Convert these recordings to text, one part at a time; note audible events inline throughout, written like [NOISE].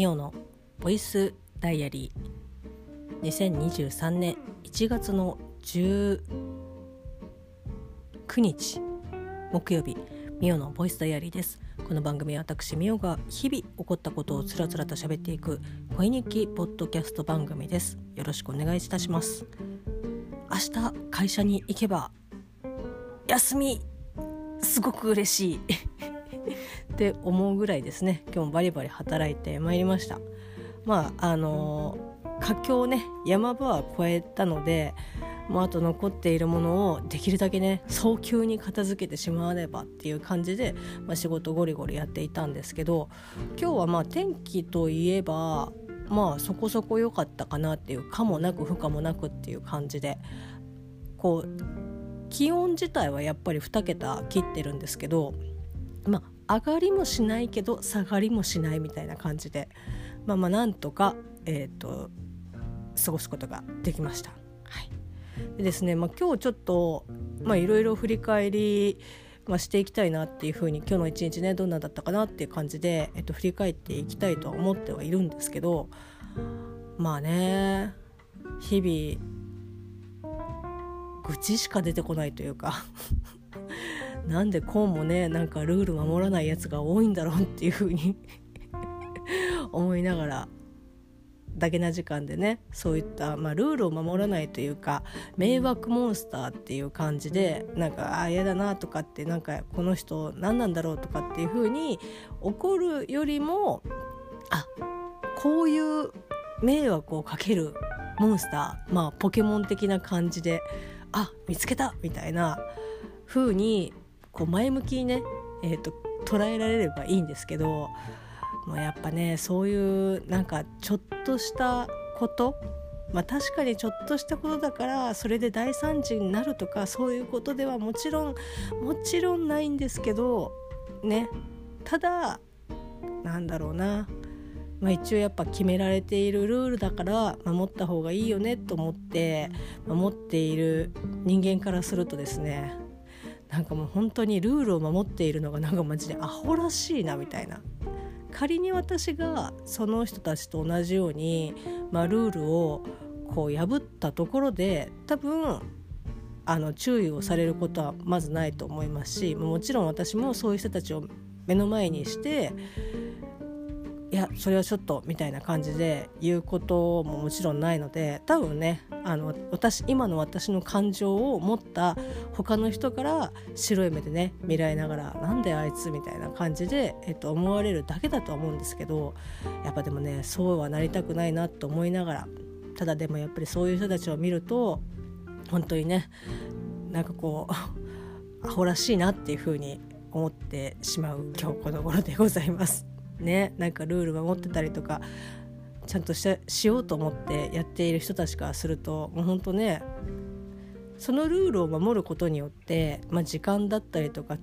ミオのボイスダイアリー。2023年1月の19日木曜日ミオのボイスダイアリーです。この番組は私ミオが日々起こったことをつらつらと喋っていく恋日記ポッドキャスト番組です。よろしくお願いいたします。明日会社に行けば休みすごく嬉しい。って思うぐらいですね。今日もバリバリ働いてまいりました。まああの佳境ね山場は越えたのでもうあと残っているものをできるだけね早急に片付けてしまわねばっていう感じで、まあ、仕事ゴリゴリやっていたんですけど今日はまあ天気といえばまあそこそこ良かったかなっていうかもなく不可もなくっていう感じでこう気温自体はやっぱり2桁切ってるんですけどまあ上がりもしないけど下がりもしないみたいな感じでまあまあなんとか、えーと、過ごすことができました。はいでですねまあ、今日ちょっといろいろ振り返り、まあ、していきたいなっていうふうに今日の一日ねどんなだったかなっていう感じで、えっと、振り返っていきたいとは思ってはいるんですけどまあね日々愚痴しか出てこないというかなんでこうもねなんかルール守らないやつが多いんだろうっていうふうに [LAUGHS] 思いながらだけな時間でねそういった、まあ、ルールを守らないというか迷惑モンスターっていう感じでなんかああ嫌だなとかってなんかこの人何なんだろうとかっていう風に怒るよりもあこういう迷惑をかけるモンスターまあポケモン的な感じであ見つけたみたいな風にこう前向きにね、えーと、捉えられればいいんですけどもうやっぱねそういうなんかちょっとしたことまあ確かにちょっとしたことだからそれで大惨事になるとかそういうことではもちろんもちろんないんですけどねただなんだろうなまあ、一応やっぱ決められているルールだから守った方がいいよねと思って守っている人間からするとですねなんかもう本当にルールを守っているのがなんかマジでアホらしいなみたいな。仮に私がその人たちと同じように、まあ、ルールをこう破ったところで多分あの注意をされることはまずないと思いますしもちろん私もそういう人たちを目の前にしてやそれはちょっとみたいな感じで言うことももちろんないので多分ねあの私今の私の感情を持った他の人から白い目でね見られながらなんであいつみたいな感じで、えっと、思われるだけだとは思うんですけどやっぱでもねそうはなりたくないなと思いながらただでもやっぱりそういう人たちを見ると本当にねなんかこうアホらしいなっていう風に思ってしまう今日この頃でございます。ねなんかルール守ってたりとかちゃんとししようと思ってやっている人たちからするともうほんとねそのルールを守ることによって、まあ、時間だったりとか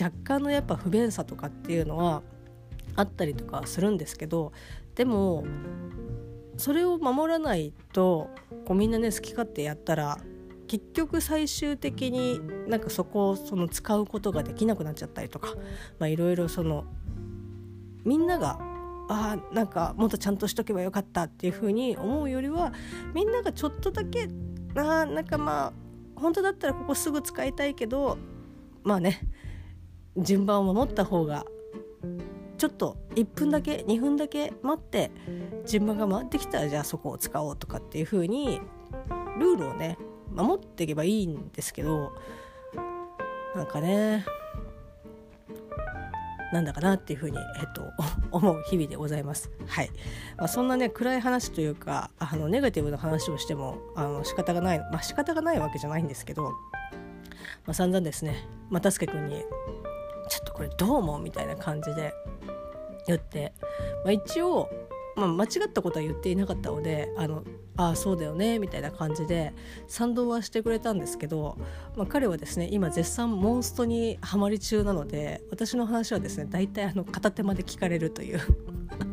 若干のやっぱ不便さとかっていうのはあったりとかするんですけどでもそれを守らないとこうみんなね好き勝手やったら結局最終的になんかそこをその使うことができなくなっちゃったりとかいろいろそのみんながあなんかもっとちゃんとしとけばよかったっていう風に思うよりはみんながちょっとだけあなんかまあ本当だったらここすぐ使いたいけどまあね順番を守った方がちょっと1分だけ2分だけ待って順番が回ってきたらじゃあそこを使おうとかっていう風にルールをね守っていけばいいんですけどなんかねなんだかなっていうふうに、えっと、[LAUGHS] 思う日々でございます。はいまあ、そんなね暗い話というかあのネガティブな話をしてもあの仕方がないまあ仕方がないわけじゃないんですけど、まあ、散々ですね、まあ、助けくんに「ちょっとこれどう思う?」みたいな感じで言って、まあ、一応まあ、間違ったことは言っていなかったのであのあそうだよねみたいな感じで賛同はしてくれたんですけど、まあ、彼はですね今絶賛モンストにはまり中なので私の話はですね大体あの片手まで聞かれるという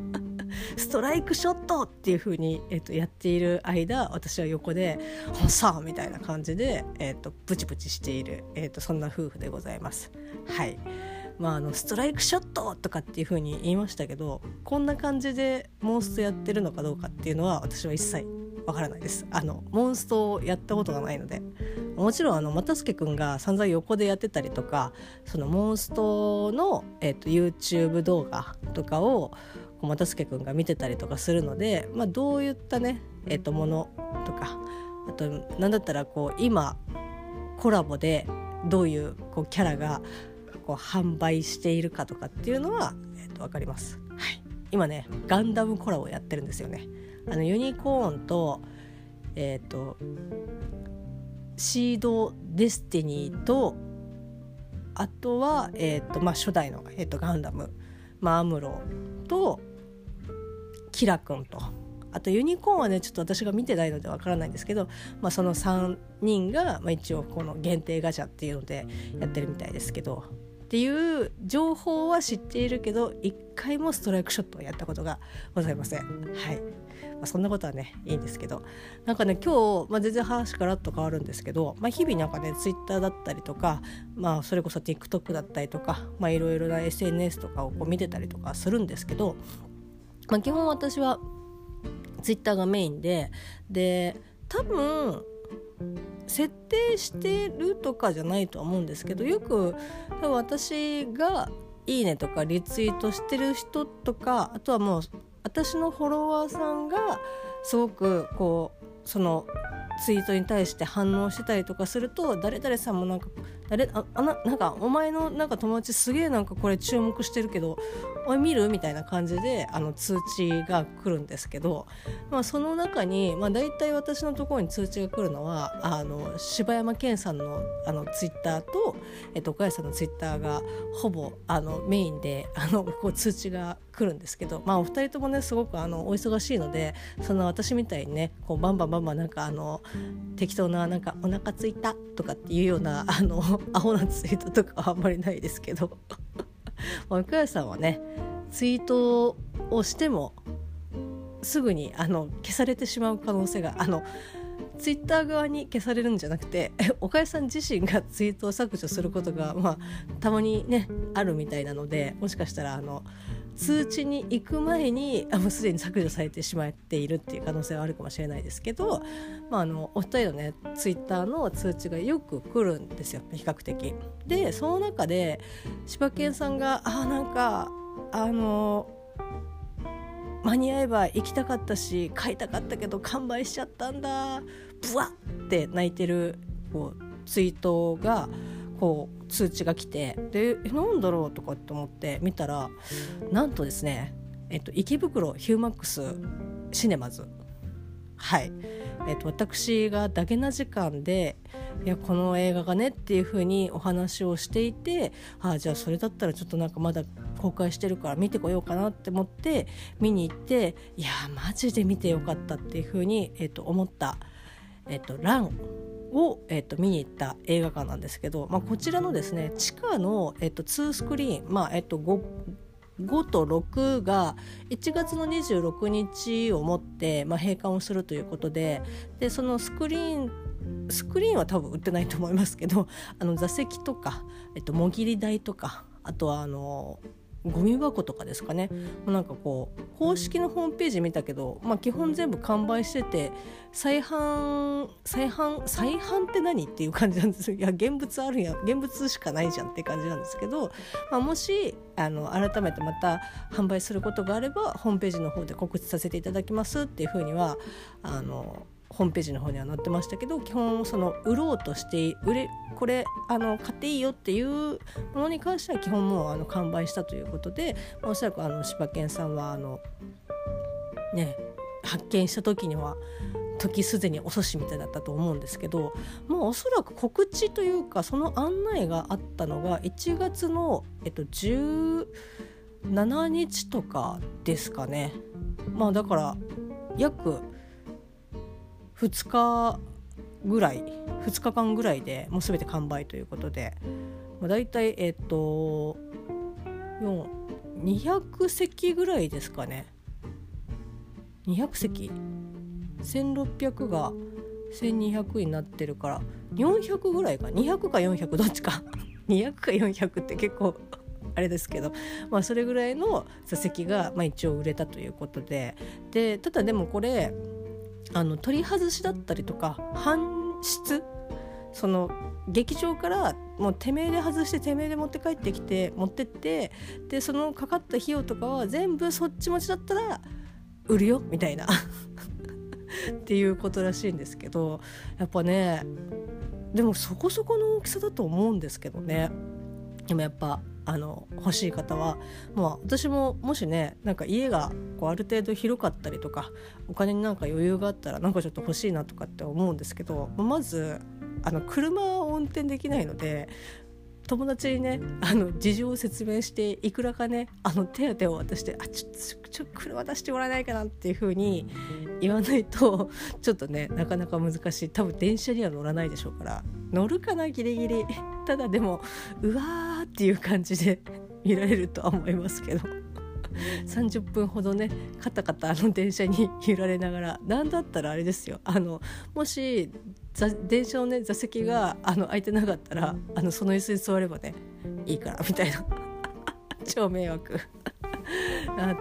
[LAUGHS] ストライクショットっていう風に、えー、とやっている間私は横で「ほさあ」みたいな感じで、えー、とブチブチしている、えー、とそんな夫婦でございます。はいまあ、あのストライクショットとかっていう風に言いましたけどこんな感じでモンストやってるのかどうかっていうのは私は一切わからないです。あのモンストをやったことがないので。もちろんあの又助君が散々横でやってたりとかそのモンストの、えーと、YouTube 動画とかを又助君が見てたりとかするので、まあ、どういったね、えーと、ものとかあと何だったらこう今コラボでどういうこうキャラがこう販売しているかとかっていうのは、えーと、と分かります。はい、今ねガンダムコラボやってるんですよね。あのユニコーンとえっ、ー、とシード・デスティニーとあとは、えーとまあ、初代の、えーと、ガンダム、まあ、アムロとキラ君とあとユニコーンはねちょっと私が見てないのでわからないんですけど、まあ、その3人が、まあ、一応この限定ガチャっていうのでやってるみたいですけどっていう情報は知っているけど一回もストライクショットをやったことがございません。はいまあ、そんなことはねいいんですけどなんかね今日、まあ、全然話からっと変わるんですけど、まあ、日々なんかねツイッターだったりとか、まあ、それこそ TikTok だったりとかいろいろな SNS とかをこう見てたりとかするんですけど、まあ、基本私はツイッターがメインでで多分設定してるとかじゃないとは思うんですけどよく多分私が「いいね」とかリツイートしてる人とかあとはもう私のフォロワーさんがすごくこうそのツイートに対して反応してたりとかすると誰々さんもなんか誰ああななんかお前のなんか友達すげえなんかこれ注目してるけどおい見る？みたいな感じであの通知が来るんですけど、まあ、その中に、まあ、大体私のところに通知が来るのはあの柴山健さんのあのツイッターと、えっと、岡谷さんのツイッターがほぼあのメインであのこう通知が来るんですけど、まあ、お二人ともねすごくあのお忙しいのでその私みたいにねこうバンバンバンバンなんかあの適当ななんかお腹ついたとかっていうようなあのアホなツイートとかあんまりないですけど。[LAUGHS] 奥谷さんはねツイートをしてもすぐにあの消されてしまう可能性があのツイッター側に消されるんじゃなくて [LAUGHS] 岡谷さん自身がツイートを削除することが、まあ、たまにねあるみたいなのでもしかしたらあの通知に行く前にあもうすでに削除されてしまっているっていう可能性はあるかもしれないですけど、まあ、あのお二人のねツイッターの通知がよく来るんですよ比較的。でその中で柴犬さんがあなんかあの間に合えば行きたかったし買いたかったけど完売しちゃったんだブワッって泣いてるこうツイートがこう通知が来てでなんだろうとかって思って見たらなんとですね、えっと、池袋ヒューマックスシネマズ。はい、えっと、私がダゲな時間でいやこの映画がねっていう風にお話をしていてああじゃあそれだったらちょっとなんかまだ公開してるから見てこようかなって思って見に行っていやマジで見てよかったっていう風に、えっと、思った、えっと、ラン。を、えーと、見に行った映画館なんですけど、まあ、こちらのですね地下の、えーと、2スクリーン、まあえーと、5, 5と6が1月の26日をもって、まあ、閉館をするということででそのスクリーンスクリーンは多分売ってないと思いますけどあの座席とか、えっと、もぎり台とかあとはあのゴミ箱とかですかね。なんかこう公式のホームページ見たけど、まあ、基本全部完売してて再販再販再販って何っていう感じなんです。いや現物あるやん。現物しかないじゃんって感じなんですけど、まあ、もしあの改めてまた販売することがあればホームページの方で告知させていただきますっていうふうにはあのホームページの方には載ってましたけど基本その売ろうとして売れこれあの買っていいよっていうものに関しては基本もうあの完売したということで、まあ、おそらくあの柴犬さんはあのね発見した時には時すでに遅しみたいだったと思うんですけどもうおそらく告知というかその案内があったのが1月の、えっと、17日とかですかね。まあだから約2日ぐらい2日間ぐらいでもう全て完売ということで、まあ、大体えっ、と200席ぐらいですかね。200席。1600が1200になってるから。400ぐらいか。200か400どっちか。[LAUGHS] 200か400って結構 [LAUGHS] あれですけど、まあ、それぐらいの座席が、まあ、一応売れたということで。でただでもこれあの取り外しだったりとか搬出？その劇場からもうてめえで外しててめえで持って帰ってきて持ってってでそのかかった費用とかは全部そっち持ちだったら売るよみたいな。[LAUGHS] っていうことらしいんですけどやっぱねでもそこそこの大きさだと思うんですけどね。でもやっぱあの欲しい方は、まあ、私ももしねなんか家がこうある程度広かったりとかお金になんか余裕があったらなんかちょっと欲しいなとかって思うんですけどまずあの車を運転できないので友達にねあの事情を説明していくらかねあの手当を渡して「あちょっとちょ車出してもらえないかな」っていう風に言わないとちょっとねなかなか難しい。多分電車には乗らないでしょうから乗るかなギリギリ。ただでもうわっていう感じで [LAUGHS] 見られるとは思いますけど。30分ほどねカタカタあの電車に [LAUGHS] 揺られながら何だったらあれですよ。あのもし電車のね座席があの空いてなかったらあのその椅子に座ればねいいからみたいな。[LAUGHS] 超迷惑。っ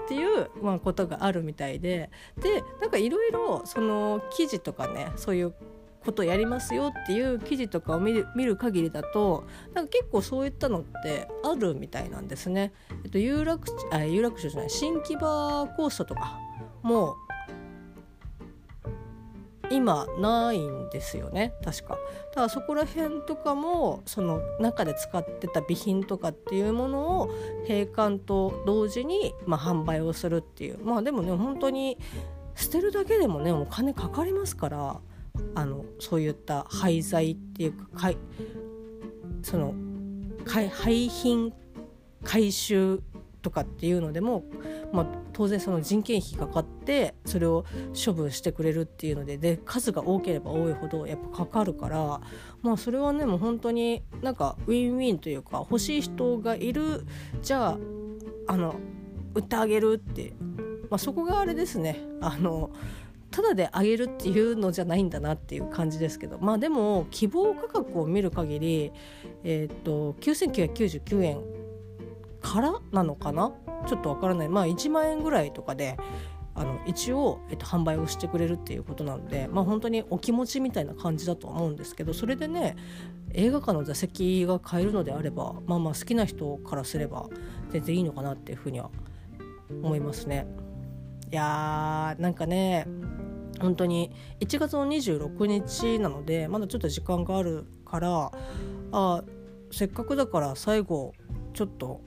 ていう、まあ、ことがあるみたいで。でなんかいろいろその記事とかねそういうことやりますよっていう記事とかを見る見る限りだとなんか結構そういったのってあるみたいなんですね。えっと、有楽あ有楽町じゃない新木場コースとかも今ないんですよね確か。ただそこら辺とかもその中で使ってた備品とかっていうものを閉館と同時に、まあ、販売をするっていうまあでもね本当に捨てるだけでもねお金かかりますからあのそういった廃材っていうかかその廃品回収とかっていうのでも、まあ、当然その人件費かかってそれを処分してくれるっていうのでで数が多ければ多いほどやっぱかかるからまあそれはねもう本当になんかウィンウィンというか欲しい人がいるじゃああの売ってあげるって、まあ、そこがあれですね。あのただであげるっていうのじゃないんだなっていう感じですけどまあでも希望価格を見る限りえっ、と9999円からなのかな？ちょっとわからないまあ1万円ぐらいとかであの一応、えっと、販売をしてくれるっていうことなので、まあ、本当にお気持ちみたいな感じだと思うんですけどそれでね映画館の座席が買えるのであればまあまあ好きな人からすれば全然いいのかなっていうふうには思いますね。いやーなんかね本当に。1月の26日なのでまだちょっと時間があるからあせっかくだから最後ちょっと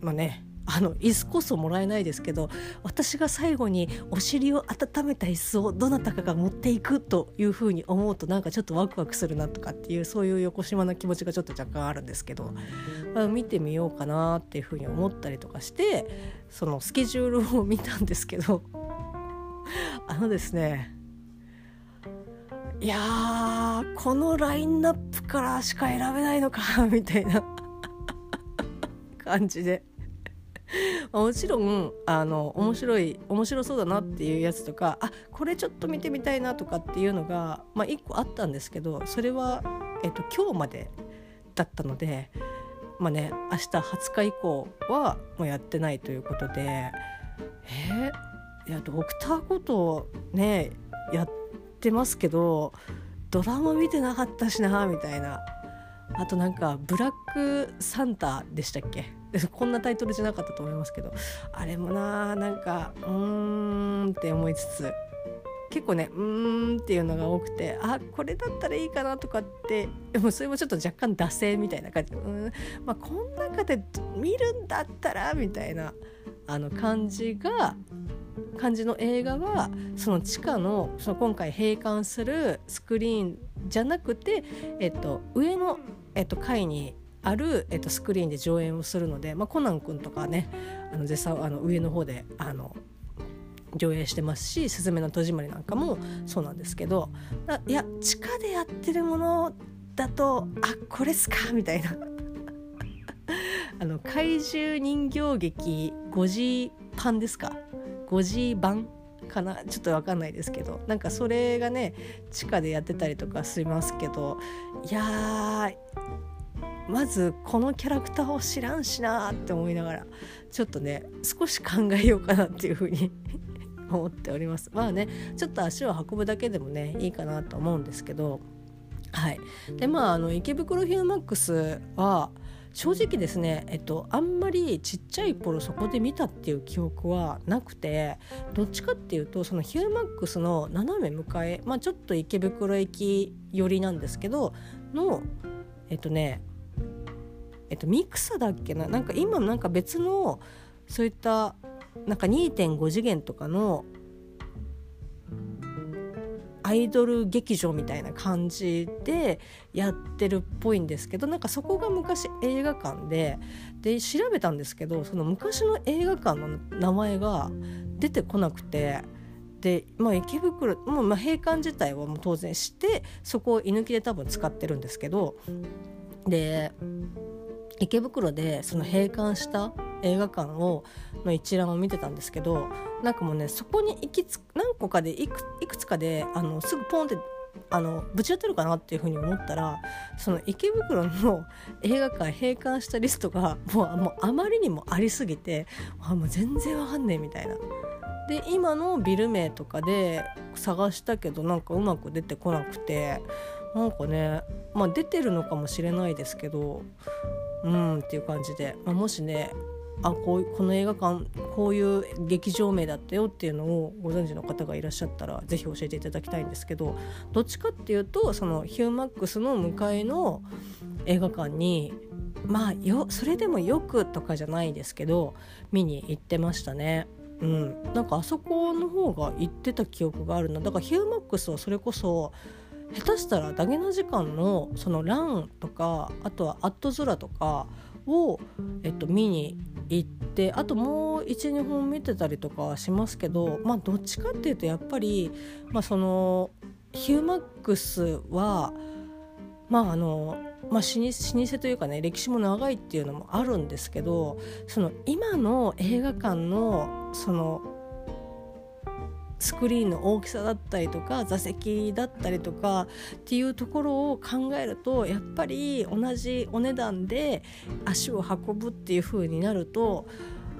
まあねあの椅子こそもらえないですけど私が最後にお尻を温めた椅子をどなたかが持っていくというふうに思うとなんかちょっとワクワクするなとかっていうそういう横島な気持ちがちょっと若干あるんですけど、まあ、見てみようかなっていうふうに思ったりとかしてそのスケジュールを見たんですけどあのですねいやこのラインナップからしか選べないのか [LAUGHS] みたいな [LAUGHS] 感じで。もちろんあの面白い面白そうだなっていうやつとかあこれちょっと見てみたいなとかっていうのが、まあ、1個あったんですけどそれは、えっと、今日までだったので、まあね、明日20日以降はもうやってないということでえー、いやドクターコトねやってますけどドラマ見てなかったしなみたいな。あとなんか「ブラックサンタ」でしたっけ？[LAUGHS] こんなタイトルじゃなかったと思いますけど。あれもななんかうーんって思いつつ。結構ねうーんっていうのが多くてあこれだったらいいかなとかってでもそれもちょっと若干惰性みたいな感じ。うん。まあこん中で見るんだったらみたいなあの感じが感じの映画はその地下のその今回閉館するスクリーンじゃなくて、えっと、上の、えっと、階にある、えっと、スクリーンで上演をするので、まあ、コナン君とかねあの絶賛あの上の方であの上映してますし「すずめの戸締まり」なんかもそうなんですけどいや地下でやってるものだとあこれっすかみたいな。[LAUGHS] あの怪獣人形劇5時版ですか？5時版かな？ちょっと分かんないですけど。なんかそれがね地下でやってたりとかしますけど。いやまずこのキャラクターを知らんしなって思いながらちょっとね少し考えようかなっていうふうに [LAUGHS] 思っております。まあねちょっと足を運ぶだけでもねいいかなと思うんですけど。はい。でまああの池袋ヒューマックスは正直ですね、えっと、あんまりちっちゃい頃そこで見たっていう記憶はなくてどっちかっていうとそのヒューマックスの斜め向かい、まあ、ちょっと池袋駅寄りなんですけどのえっとねえっとミクサだっけな？なんか今なんか別のそういったなんか2.5次元とかのアイドル劇場みたいな感じでやってるっぽいんですけどなんかそこが昔映画館でで調べたんですけどその昔の映画館の名前が出てこなくて。でまあ、池袋もうまあ閉館自体はもう当然してそこを居抜きで多分使ってるんですけどで池袋でその閉館した映画館をの一覧を見てたんですけどなんかもうねそこに行きつ何個かでいくいくつかであのすぐポンってあのぶち当たるかなっていうふうに思ったらその池袋の [LAUGHS] 映画館閉館したリストがもうもうあまりにもありすぎてあもう全然わかんねえみたいな。で今のビル名とかで探したけどなんかうまく出てこなくてなんかねまあ出てるのかもしれないですけどうんっていう感じで、まあ、もしねあこうこの映画館こういう劇場名だったよっていうのをご存知の方がいらっしゃったら是非教えていただきたいんですけどどっちかっていうとそのヒューマックスの向かいの映画館にまあよそれでもよくとかじゃないですけど見に行ってましたね。うん、なんかあそこの方が行ってた記憶があるなだからヒューマックスはそれこそ下手したらダゲな時間のそのランとかあとはアットズラとかを、えっと、見に行ってあともう12本見てたりとかはしますけどまあどっちかっていうとやっぱり、まあ、そのヒューマックスはまああのまあ、老舗というかね歴史も長いっていうのもあるんですけどその今の映画館のそのスクリーンの大きさだったりとか座席だったりとかっていうところを考えるとやっぱり同じお値段で足を運ぶっていう風になると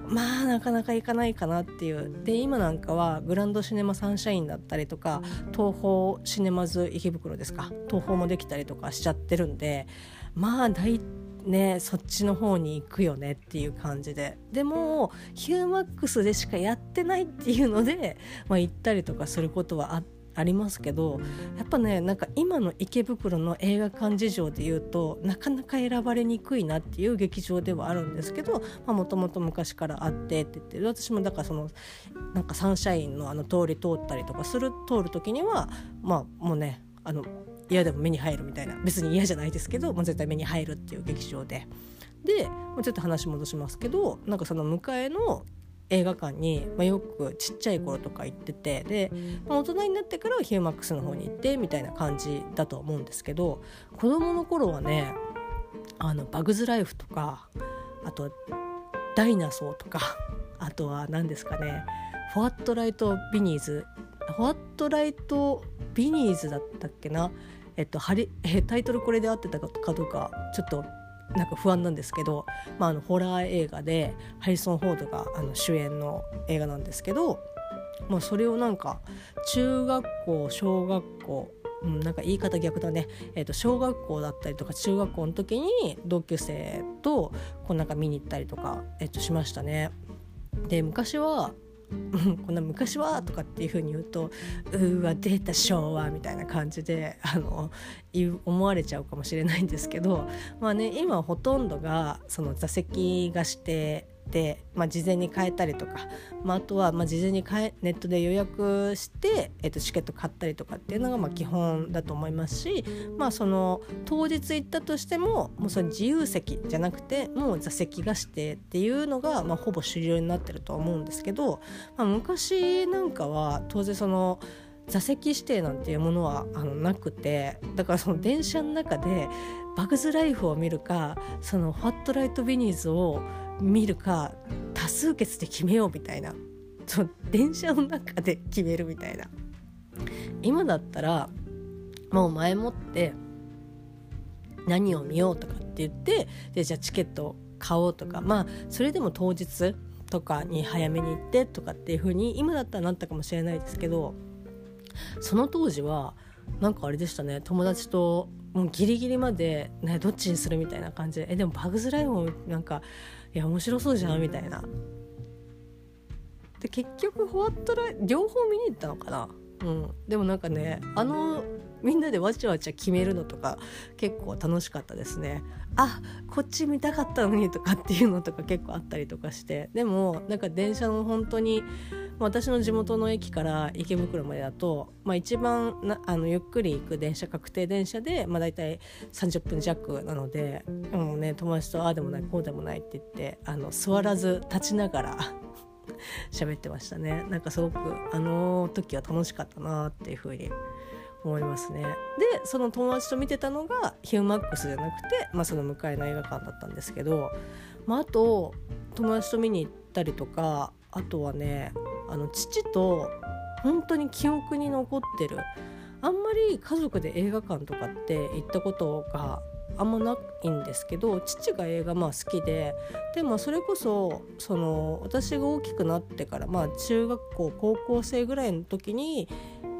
まあなかなか行かないかなっていう。で今なんかはグランドシネマサンシャインだったりとか東宝シネマズ池袋ですか東宝もできたりとかしちゃってるんでまあ大体ねそっちの方に行くよねっていう感じで。でもヒューマックスでしかやってないっていうので、まあ、行ったりとかすることはあありますけどやっぱねなんか今の池袋の映画館事情で言うとなかなか選ばれにくいなっていう劇場ではあるんですけどもともと昔からあってって言って私もだからそのなんかサンシャインのあの通り通ったりとかする通る時にはまあもうねあの嫌でも目に入るみたいな。別に嫌じゃないですけどもう絶対目に入るっていう劇場で。でちょっと話戻しますけどなんかその迎えの映画館に、まあ、よくちっちゃい頃とか行っててで、まあ、大人になってからヒューマックスの方に行ってみたいな感じだと思うんですけど子供の頃はねあのバグズライフとかあとダイナソーとかあとは何ですかね。フォワットライトビニーズ。フォワットライトビニーズだったっけな？えっと、はりえタイトルこれで合ってたかどうかちょっとなんか不安なんですけど、まあ、あのホラー映画でハリソン・フォードがあの主演の映画なんですけど、まあ、それをなんか中学校小学校うん、なんか言い方逆だね、えー、と小学校だったりとか中学校の時に同級生とこうなんか見に行ったりとか、えー、としましたね。で昔は [LAUGHS] こんな昔はとかっていうふうに言うとうわ出た昭和みたいな感じであの思われちゃうかもしれないんですけどまあね今ほとんどがその座席がして、まあ、事前に変えたりとか、まあ、あとはま事前に変えネットで予約して、えっとチケット買ったりとかっていうのがま基本だと思いますし、まあ、その当日行ったとしてももうそ自由席じゃなくてもう座席がしてっていうのがまほぼ主流になってると思うんですけど、まあ、昔なんかは当然その。座席指定なんていうものはあのなくてだからその電車の中でバグズライフを見るかそのファットライトビニーズを見るか多数決で決めようみたいな。そ電車の中で決めるみたいな。今だったらもう前もって何を見ようとかって言ってでじゃあチケット買おうとか。まあそれでも当日とかに早めに行ってとかっていう風に今だったらなったかもしれないですけどその当時はなんかあれでしたね。友達ともうギリギリまで、ね、どっちにするみたいな感じで。えでもバグズライオンなんかいや面白そうじゃんみたいな。で結局ホワットライ両方見に行ったのかな。うん。でもなんかねあのみんなでわちゃわちゃ決めるのとか結構楽しかったですね。あこっち見たかったのにとかっていうのとか結構あったりとかして。でもなんか電車の本当に私の地元の駅から池袋までだと、まあ、一番なあのゆっくり行く電車確定電車で、まあ、大体30分弱なので、もうね、友達とああでもないこうでもないって言ってあの座らず立ちながら [LAUGHS] 喋ってましたね。なんかすごくあの時は楽しかったなっていうふうに思いますね。でその友達と見てたのがヒューマックスじゃなくて、まあ、その向かいの映画館だったんですけど、まあ、あと友達と見に行ったりとかあとはねあの父と本当に記憶に残ってるあんまり家族で映画館とかって行ったことがあんまないんですけど父が映画まあ好きででもそれこそその私が大きくなってからまあ中学校高校生ぐらいの時に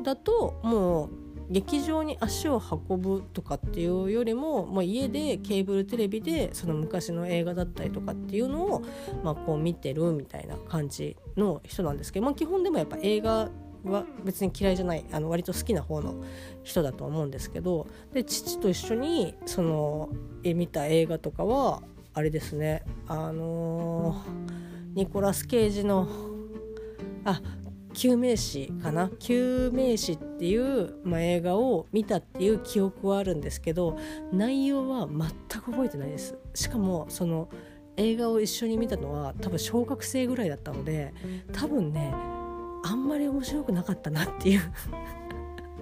だともう劇場に足を運ぶとかっていうよりも、まあ、家でケーブルテレビでその昔の映画だったりとかっていうのを、まあ、こう見てるみたいな感じの人なんですけど、まあ、基本でもやっぱ映画は別に嫌いじゃないあの割と好きな方の人だと思うんですけどで父と一緒にその見た映画とかはあれですねあのー、ニコラス・ケイジのあ救命士かな？救命士っていう、まあ、映画を見たっていう記憶はあるんですけど内容は全く覚えてないです。しかもその映画を一緒に見たのは多分小学生ぐらいだったので多分ねあんまり面白くなかったなっていう。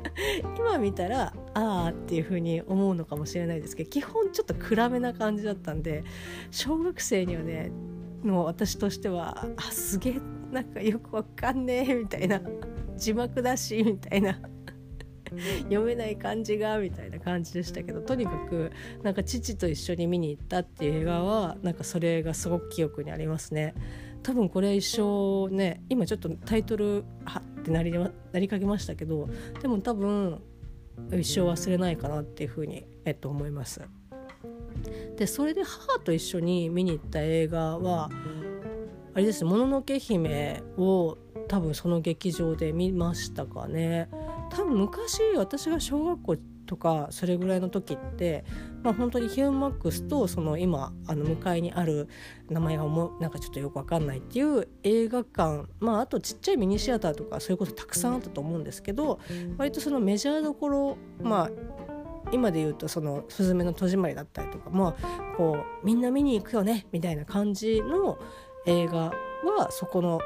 [LAUGHS] 今見たらああっていう風に思うのかもしれないですけど基本ちょっと暗めな感じだったんで小学生にはねの私としてはあすげえなんかよくわかんねえみたいな。字幕だしみたいな。読めない感じがみたいな感じでしたけど。とにかくなんか父と一緒に見に行ったっていう映画はなんかそれがすごく記憶にありますね。多分これ一生ね今ちょっとタイトルはってなりなりかけましたけどでも多分一生忘れないかなっていうふうに、えっと、思います。でそれで母と一緒に見に行った映画はあれですもののけ姫を多分その劇場で見ましたかね。多分昔私が小学校とかそれぐらいの時って、まあ、本当にヒューマックスとその今あの向かいにある名前がもなんかちょっとよく分かんないっていう映画館、まあ、あとちっちゃいミニシアターとかそういうことたくさんあったと思うんですけど割とそのメジャーどころまあ今で言うとその「すずめの戸締まり」だったりとかまあこうみんな見に行くよねみたいな感じの映画はそこの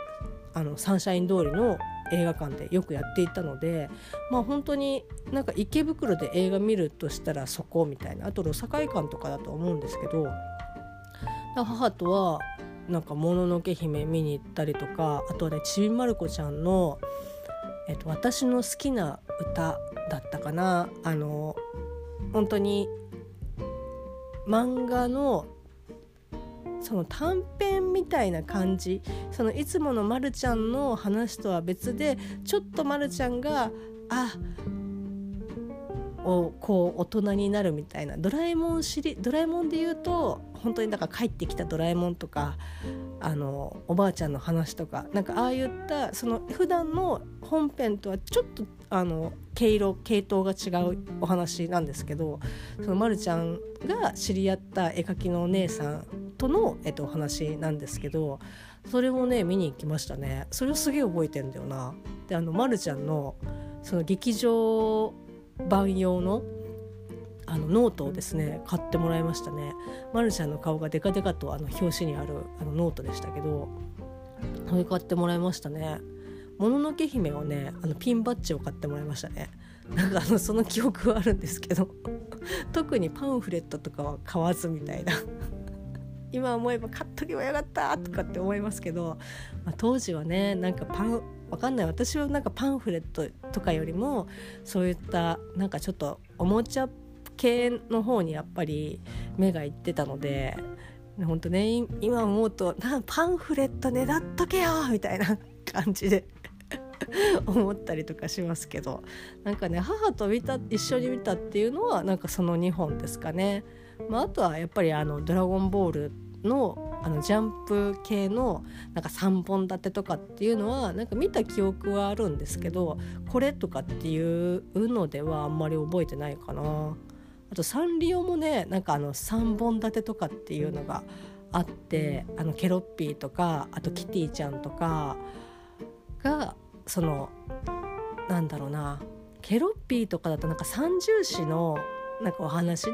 あのサンシャイン通りの映画館でよくやっていたのでまあ本当になんか池袋で映画見るとしたらそこみたいなあと路境館とかだと思うんですけど母とはなんか「もののけ姫」見に行ったりとかあとはねちびまる子ちゃんの、えっと、私の好きな歌だったかな。あの本当に漫画のその短編みたいな感じ。そのいつものまるちゃんの話とは別でちょっとまるちゃんがあをこう大人になるみたいなドラえもん知りドラえもんで言うと本当にだから帰ってきたドラえもんとかあのおばあちゃんの話とかなんかああいったその普段の本編とはちょっとあの毛色系統が違うお話なんですけどそのまるちゃんが知り合った絵描きのお姉さんとの、えっと、お話なんですけどそれもね見に行きましたねそれをすげえ覚えてんだよな。であのまるちゃんのその劇場版用のあのノートをですね買ってもらいましたね。まるちゃんの顔がデカデカとあの表紙にあるあのノートでしたけどそれ買ってもらいましたね。もののけ姫はねあのピンバッジを買ってもらいましたね。なんかあのその記憶はあるんですけど [LAUGHS] 特にパンフレットとかは買わずみたいな今思えば買っとけばよかったとかって思いますけど、まあ、当時はねなんかパンわかんない私はなんかパンフレットとかよりもそういったなんかちょっとおもちゃ系の方にやっぱり目がいってたので本当ね今思うとなパンフレットねだっとけよみたいな [LAUGHS] 感じで [LAUGHS] 思ったりとかしますけどなんかね母と見た一緒に見たっていうのはなんかその2本ですかね。まあ、あとはやっぱりあの「ドラゴンボール」のあのジャンプ系のなんか3本立てとかっていうのはなんか見た記憶はあるんですけどこれとかっていうのではあんまり覚えてないかな。あとサンリオもねなんかあの3本立てとかっていうのがあってあのケロッピーとかあとキティちゃんとかがそのなんだろうなケロッピーとかだとなんか三重視のなんかお話で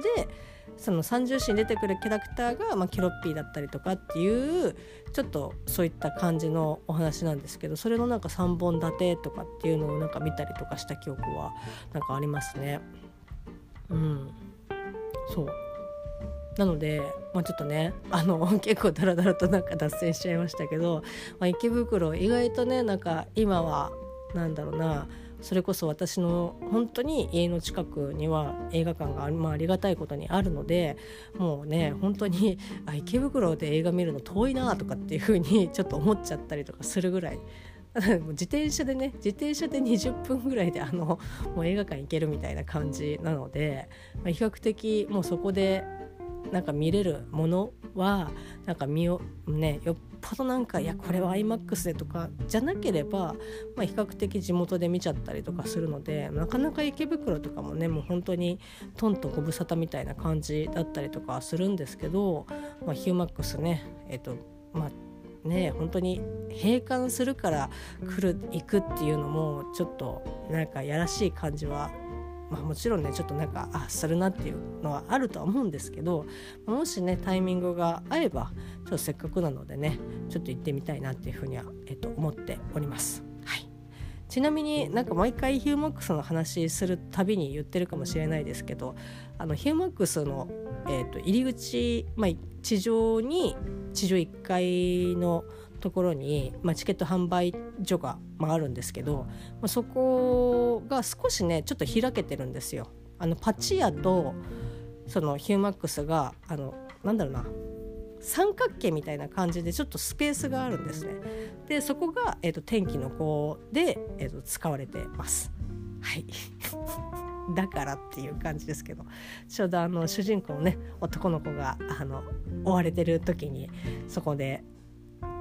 その三重視に出てくるキャラクターが、まあ、ケロッピーだったりとかっていうちょっとそういった感じのお話なんですけどそれのなんか3本立てとかっていうのをなんか見たりとかした記憶はなんかありますね。うんそうなので、まあ、ちょっとねあの [LAUGHS] 結構ダラダラとなんか脱線しちゃいましたけど、まあ、池袋意外とねなんか今はなんだろうなそれこそ私の本当に家の近くには映画館が、まあ、ありがたいことにあるのでもうね本当にあ池袋で映画見るの遠いなとかっていう風に [LAUGHS] ちょっと思っちゃったりとかするぐらい。[LAUGHS] 自転車でね自転車で20分ぐらいであのもう映画館行けるみたいな感じなので、まあ、比較的もうそこでなんか見れるものはなんか見よねよっぽどなんかいやこれは iMAX でとかじゃなければ、まあ、比較的地元で見ちゃったりとかするのでなかなか池袋とかもねもう本当にトンとご無沙汰みたいな感じだったりとかするんですけど、まあ、ヒューマックスねえっ、とまあね本当に閉館するから来る行くっていうのもちょっとなんかやらしい感じはまあ、もちろんねちょっとなんかあするなっていうのはあるとは思うんですけどもしねタイミングが合えばちょっとせっかくなのでねちょっと行ってみたいなっていうふうには、えっと、思っております。はいちなみになんか毎回ヒューマックスの話するたびに言ってるかもしれないですけどあのヒューマックスの、えーと、入り口、まあ、地上に地上1階のところに、まあ、チケット販売所が、まあ、あるんですけど、まあ、そこが少しねちょっと開けてるんですよ。あのパチ屋とそのヒューマックスがあのなんだろうな三角形みたいな感じでちょっとスペースがあるんですね。でそこが、えーと、天気の子で、えーと、と使われてます。はい [LAUGHS] だからっていう感じですけどちょうどあの主人公のね男の子があの追われてる時にそこで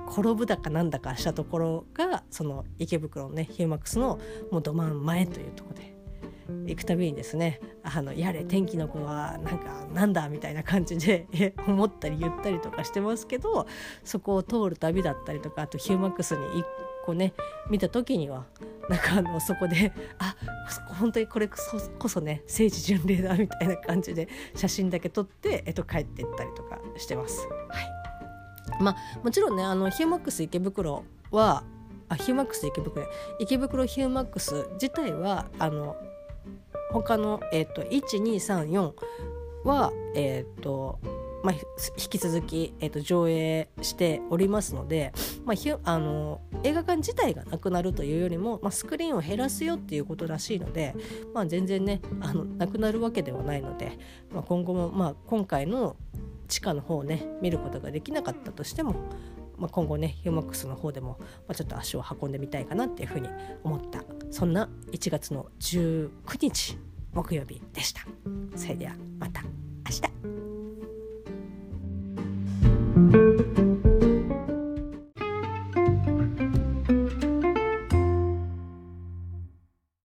転ぶだかなんだかしたところがその池袋のねヒューマックスのもうど真ん前というとこで行くたびにですねあのやれ天気の子はなんかなんだみたいな感じで思ったり言ったりとかしてますけどそこを通る旅だったりとかあとヒューマックスに1個ね見た時にはなんかあのそこであ本当にこれこそこそね聖地巡礼だみたいな感じで写真だけ撮って、えっと、帰っていったりとかしてます。はいまあもちろんねあのヒューマックス池袋はあヒューマックス池袋池袋ヒューマックス自体はあの他の、えーと、1234はえっ、ー、とまあ、引き続き、えーと、上映しておりますので、まあ、ひあの映画館自体がなくなるというよりも、まあ、スクリーンを減らすよっていうことらしいので、まあ、全然ねあのなくなるわけではないので、まあ、今後も、まあ、今回の地下の方をね見ることができなかったとしても、まあ、今後ねヒューマックスの方でも、まあ、ちょっと足を運んでみたいかなっていうふうに思ったそんな1月の19日木曜日でした。それではまた明日